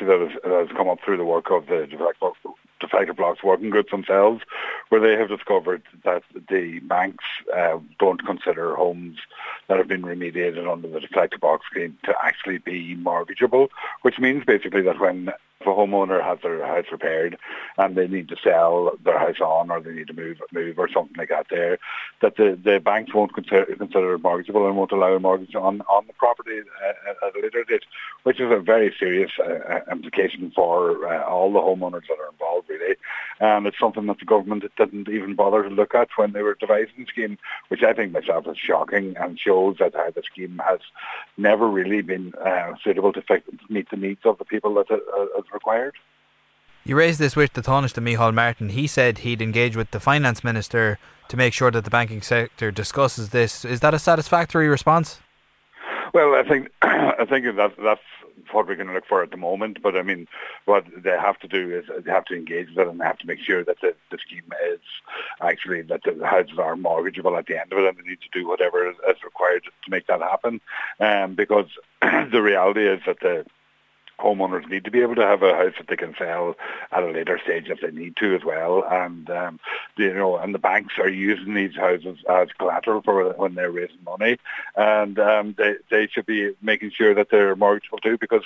that has, that has come up through the work of the defective blocks working groups themselves, where they have discovered that the banks uh, don't consider homes that have been remediated under the defective blocks scheme to actually be mortgageable, which means basically that when a homeowner has their house repaired and they need to sell their house on or they need to move move or something like that there, that the, the banks won't consider, consider it mortgageable and won't allow a mortgage on, on the property uh, at a later date, which is a very serious uh, implication for uh, all the homeowners that are involved really. And it's something that the government didn't even bother to look at when they were devising the scheme, which I think myself is shocking and shows that how the scheme has never really been uh, suitable to meet the needs of the people that it, uh, required. You raised this with the Taoiseach Micheál Martin. He said he'd engage with the finance minister to make sure that the banking sector discusses this. Is that a satisfactory response? Well, I think I think that that's what we're going to look for at the moment. But I mean, what they have to do is they have to engage with it and they have to make sure that the, the scheme is actually that the houses are mortgageable at the end of it, and they need to do whatever is, required to make that happen. Um, because the reality is that the homeowners need to be able to have a house that they can sell at a later stage if they need to as well. And um, you know, and the banks are using these houses as collateral for when they're raising money, and um, they they should be making sure that they're mortgageable too, because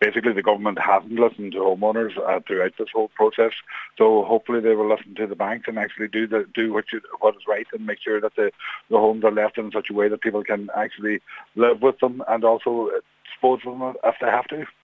basically the government hasn't listened to homeowners uh, throughout this whole process. So hopefully they will listen to the banks and actually do the do what you, what is right and make sure that the the homes are left in such a way that people can actually live with them and also dispose of them if they have to.